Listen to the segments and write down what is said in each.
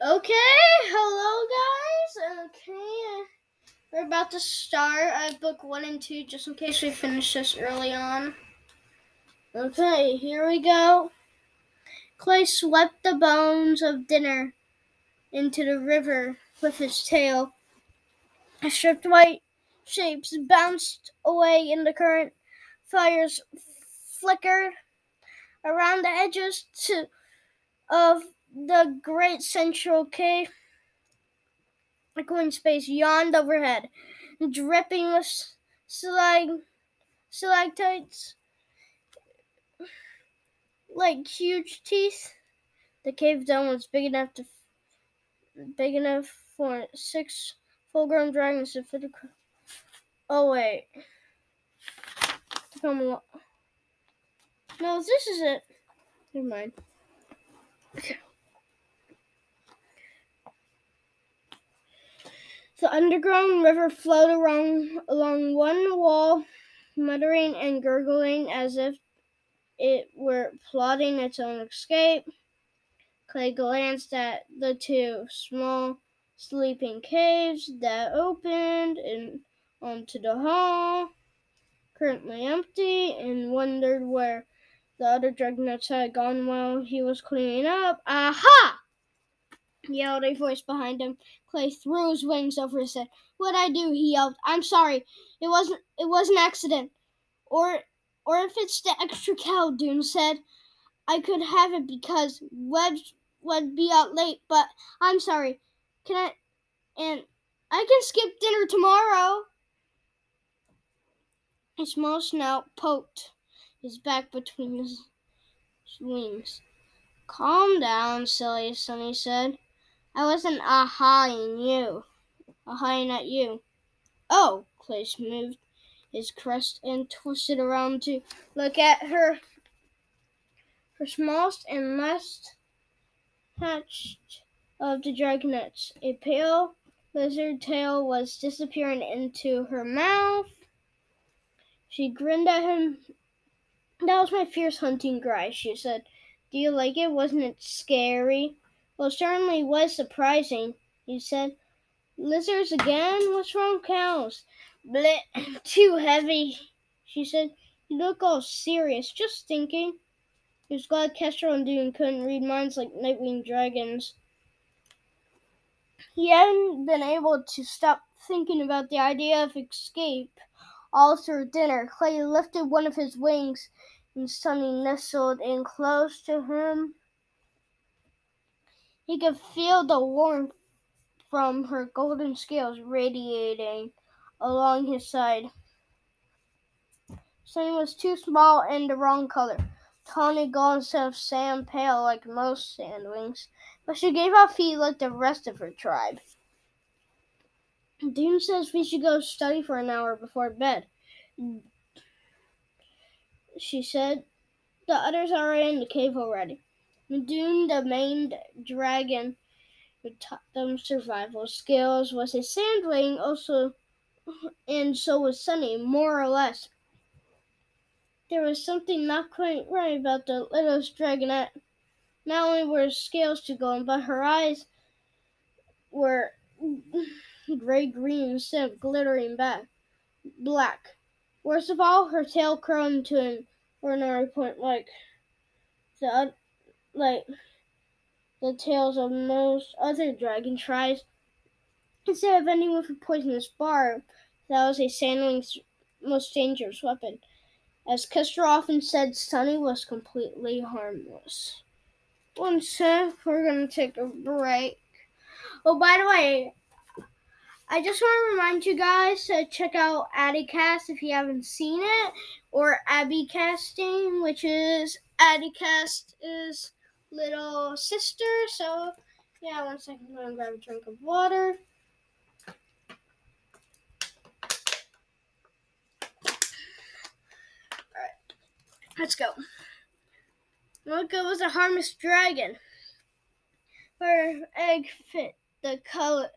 Okay, hello guys. Okay, we're about to start. I book one and two just in case we finish this early on. Okay, here we go. Clay swept the bones of dinner into the river with his tail. Stripped white shapes bounced away in the current. Fires flickered around the edges to, of the great central cave. A coin space yawned overhead, dripping with stalag- stalactites like huge teeth. The cave dome was big enough to big enough for six full-grown dragons to fit. Across. Oh wait, come. No, this is it. Never mind. Okay. The underground river flowed along, along one wall, muttering and gurgling as if it were plotting its own escape. Clay glanced at the two small sleeping caves that opened in, onto the hall, currently empty, and wondered where the other dragonets had gone while he was cleaning up. Aha! Yelled a voice behind him. Clay threw his wings over his head. What'd I do? he yelled. I'm sorry. It wasn't it was an accident. Or or if it's the extra cow, Dune said. I could have it because Webb would be out late, but I'm sorry. Can I and I can skip dinner tomorrow. His small snout poked his back between his wings. Calm down, silly, Sunny said. I wasn't ahaing you. Ahaing at you. Oh, Clay moved his crest and twisted around to look at her. Her smallest and last hatched of the dragonets. A pale lizard tail was disappearing into her mouth. She grinned at him. That was my fierce hunting cry, she said. Do you like it? Wasn't it scary? Well, certainly was surprising, he said. Lizards again? What's wrong, cows? Bleh, too heavy, she said. You look all serious. Just thinking. He was glad Kestrel and Dune couldn't read minds like Nightwing dragons. He hadn't been able to stop thinking about the idea of escape all through dinner. Clay lifted one of his wings, and Sunny nestled in close to him. He could feel the warmth from her golden scales radiating along his side. Sunny was too small and the wrong color. Tawny gold instead of sand pale like most sandwings, but she gave off heat like the rest of her tribe. Dune says we should go study for an hour before bed. She said, The others are in the cave already. Dune, the main dragon who taught them survival skills, was a sandwing also and so was Sunny, more or less. There was something not quite right about the littlest dragonet. Not only were her scales too golden, but her eyes were gray green instead of glittering back black. Worst of all, her tail curled to an ordinary point, like the like the tails of most other dragon tribes. Instead of ending with a poisonous barb, that was a sandwing's most dangerous weapon. As Custer often said, Sunny was completely harmless. One sec, we're gonna take a break. Oh, by the way, I just want to remind you guys to check out AddieCast if you haven't seen it, or Abby Casting, which is AddieCast's little sister. So, yeah, one second, I'm gonna grab a drink of water. Alright, let's go. Mocha was a harmless dragon. Her egg fit the color,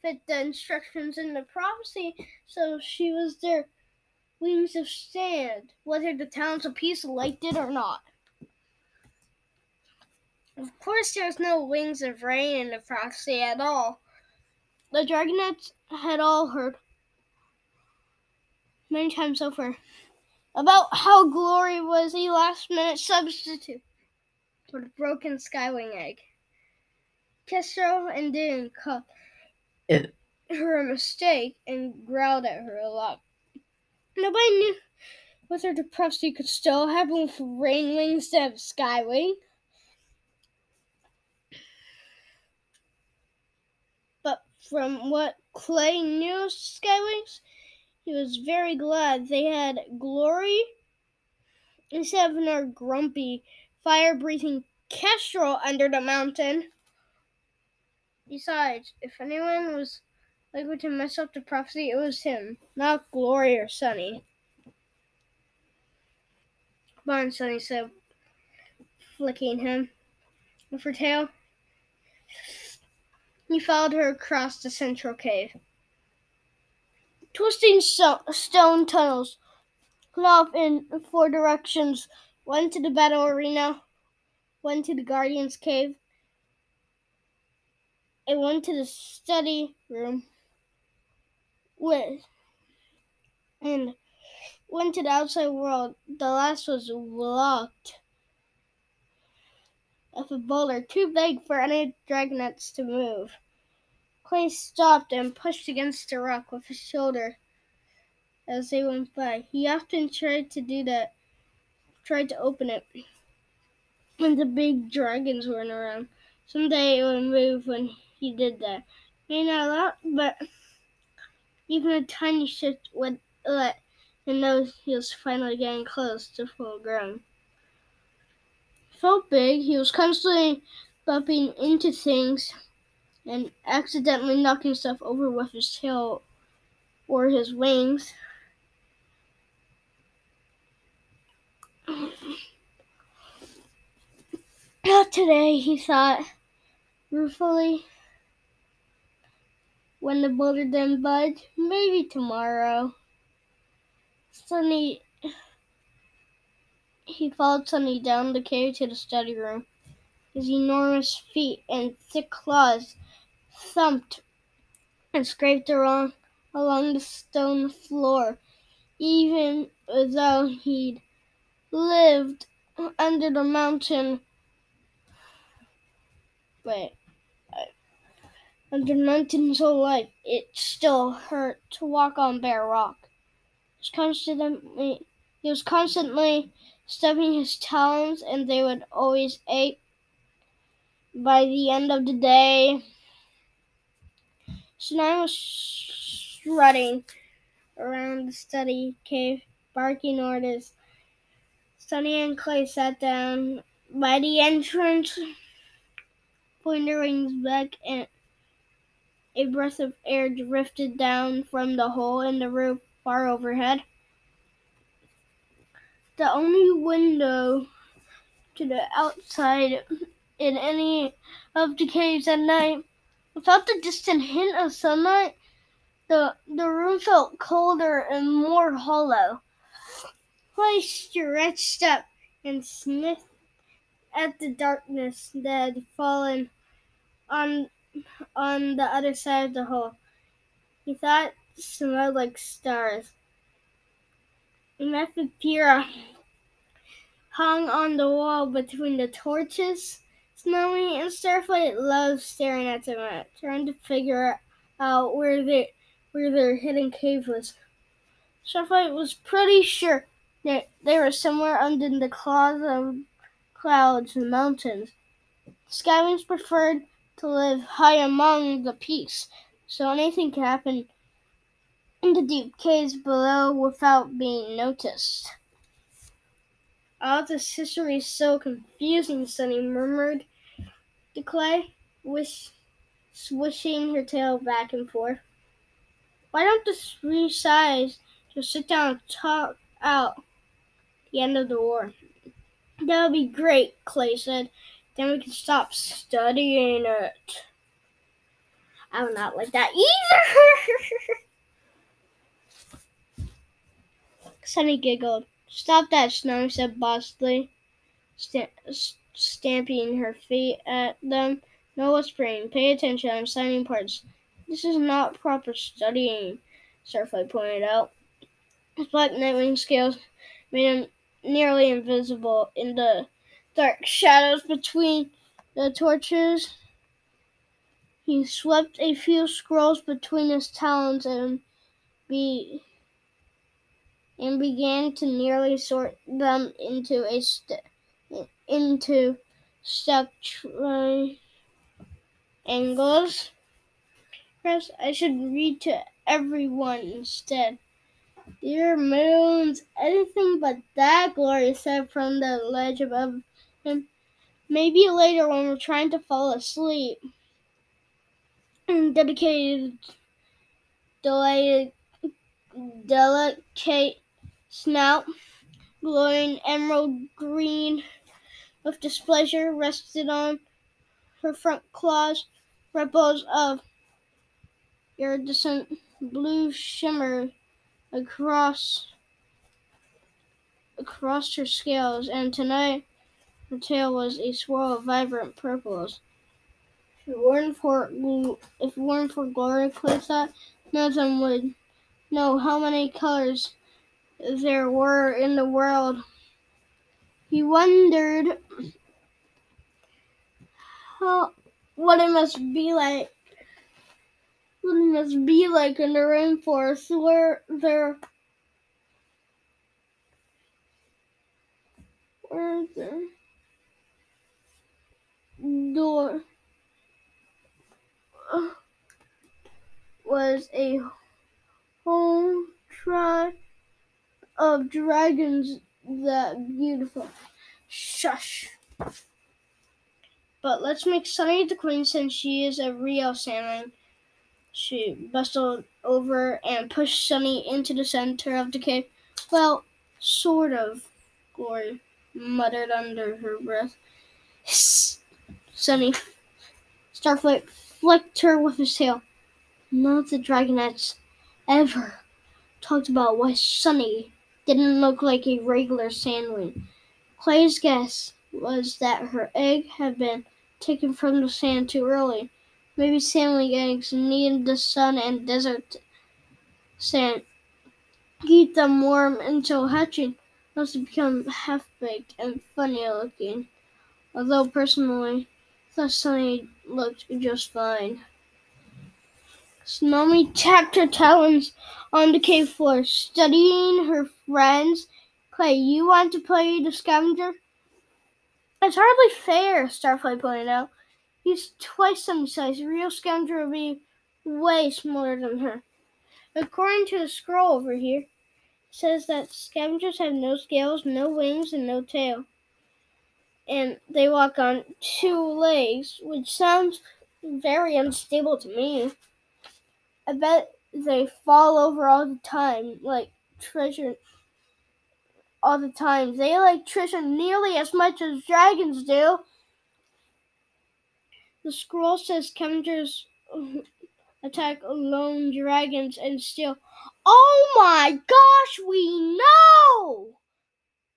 fit the instructions in the prophecy, so she was their wings of sand, whether the Talons of Peace liked it or not. Of course, there's no wings of rain in the prophecy at all. The dragonets had all heard many times over about how Glory was a last minute substitute for the broken Skywing egg. Kestrel and Dune called her a mistake and growled at her a lot. Nobody knew whether the prophecy could still happen with Rainwing instead of Skywing. But from what Clay knew of Skywings, he was very glad they had Glory instead of another grumpy, fire breathing kestrel under the mountain. Besides, if anyone was likely to mess up the prophecy, it was him, not Glory or Sunny. Bon, Sunny said, flicking him with her tail. He followed her across the central cave. Twisting so- stone tunnels cut off in four directions, one to the battle arena, one to the Guardian's cave, and one to the study room with and went to the outside world. The last was locked of a boulder too big for any dragonets to move. Clay stopped and pushed against a rock with his shoulder as they went by. He often tried to do that, tried to open it when the big dragons weren't around. Someday it would move when he did that. Maybe not a lot, but even a tiny shift would let him know he was finally getting close to full grown felt big. He was constantly bumping into things and accidentally knocking stuff over with his tail or his wings. Not today, he thought ruefully. When the boulder didn't budge, maybe tomorrow. Sunny he followed Sunny down the cave to the study room. His enormous feet and thick claws thumped and scraped along, along the stone floor, even though he'd lived under the mountain. Wait, uh, under the mountain his whole life, it still hurt to walk on bare rock. He was constantly, he was constantly stubbing his talons, and they would always ache. By the end of the day, Shania was strutting around the study cave, barking orders. Sunny and Clay sat down by the entrance, pulling their wings back, and a breath of air drifted down from the hole in the roof far overhead the only window to the outside in any of the caves at night. Without the distant hint of sunlight, the, the room felt colder and more hollow. I stretched up and sniffed at the darkness that had fallen on on the other side of the hole. He thought it smelled like stars. Maps of Pyrrhia hung on the wall between the torches. Snowy and Starflight loved staring at them, trying to figure out where they where their hidden cave was. Starflight was pretty sure that they were somewhere under the clouds of clouds and mountains. Skywings preferred to live high among the peaks, so anything could happen in the deep caves below without being noticed. Ah, All this history is so confusing, Sunny murmured to Clay, wish, swishing her tail back and forth. Why don't the three sides just sit down and talk out the end of the war? That would be great, Clay said. Then we can stop studying it. I would not like that either. Sunny giggled. Stop that, Snow, said Bosley, st- stamping her feet at them. No whispering. Pay attention. I'm signing parts. This is not proper studying, Starflight pointed out. His black nightwing scales made him nearly invisible in the dark shadows between the torches. He swept a few scrolls between his talons and be and began to nearly sort them into a st- into stuck. Perhaps I should read to everyone instead. Dear moons, anything but that, Gloria said from the ledge above him. Maybe later when we're trying to fall asleep. And dedicated, delayed, delicate snout, glowing emerald green with displeasure, rested on her front claws. Ripples of iridescent blue shimmer across across her scales, and tonight her tail was a swirl of vibrant purples. If it weren't for if weren't for Gloria Clay thought, none of them would know how many colors there were in the world. He wondered how what it must be like what it must be like in the rainforest where there where the door was a home tribe of dragons that beautiful. Shush. But let's make Sunny the queen since she is a real salmon. She bustled over and pushed Sunny into the center of the cave. Well, sort of, Glory muttered under her breath. Sunny. Starflight flicked her with his tail. None of the dragonets ever talked about why Sunny didn't look like a regular sandwing. Clay's guess was that her egg had been taken from the sand too early. Maybe sandwing eggs need the sun and desert sand. Keep them warm until hatching, else they become half baked and funny looking. Although personally, thought Sunny looked just fine. Snowy tapped her talons on the cave floor, studying her friends. Clay, you want to play the scavenger? It's hardly fair, Starflight pointed out. He's twice Sunny's size. A real scavenger would be way smaller than her. According to the scroll over here, it says that scavengers have no scales, no wings, and no tail. And they walk on two legs, which sounds very unstable to me. I bet they fall over all the time, like treasure all the time. They like treasure nearly as much as dragons do. The scroll says scavengers attack lone dragons and steal. Oh my gosh, we know!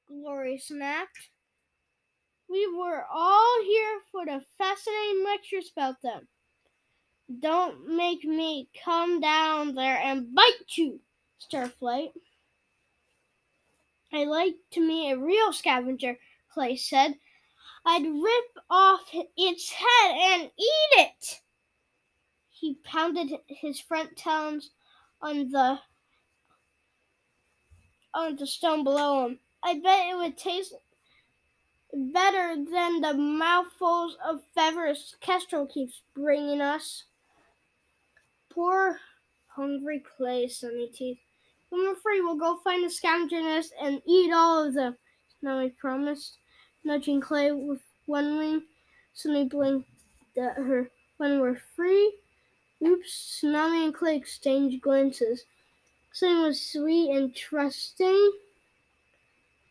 Glory snapped. We were all here for the fascinating lectures about them. Don't make me come down there and bite you, Starflight. I like to meet a real scavenger, Clay said. I'd rip off its head and eat it. He pounded his front talons on the on the stone below him. I bet it would taste better than the mouthfuls of feathers Kestrel keeps bringing us. Poor hungry clay, Sunny Teeth. When we're free, we'll go find the scavenger nest and eat all of them. Snowy promised, nudging Clay with one wing. Sunny blinked at her. When we're free, oops, Snowy and Clay exchanged glances. Sunny was sweet and trusting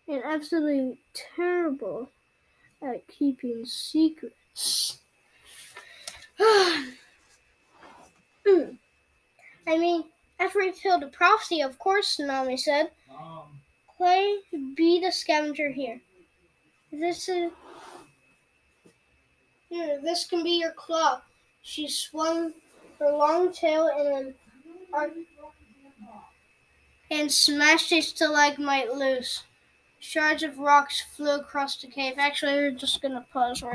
and absolutely terrible at keeping secrets. I mean, after we killed the prophecy, of course, Nami said. Um. Clay, be the scavenger here. This is Here, this can be your claw. She swung her long tail in an and smashed a stalagmite loose. Shards of rocks flew across the cave. Actually, we're just gonna pause right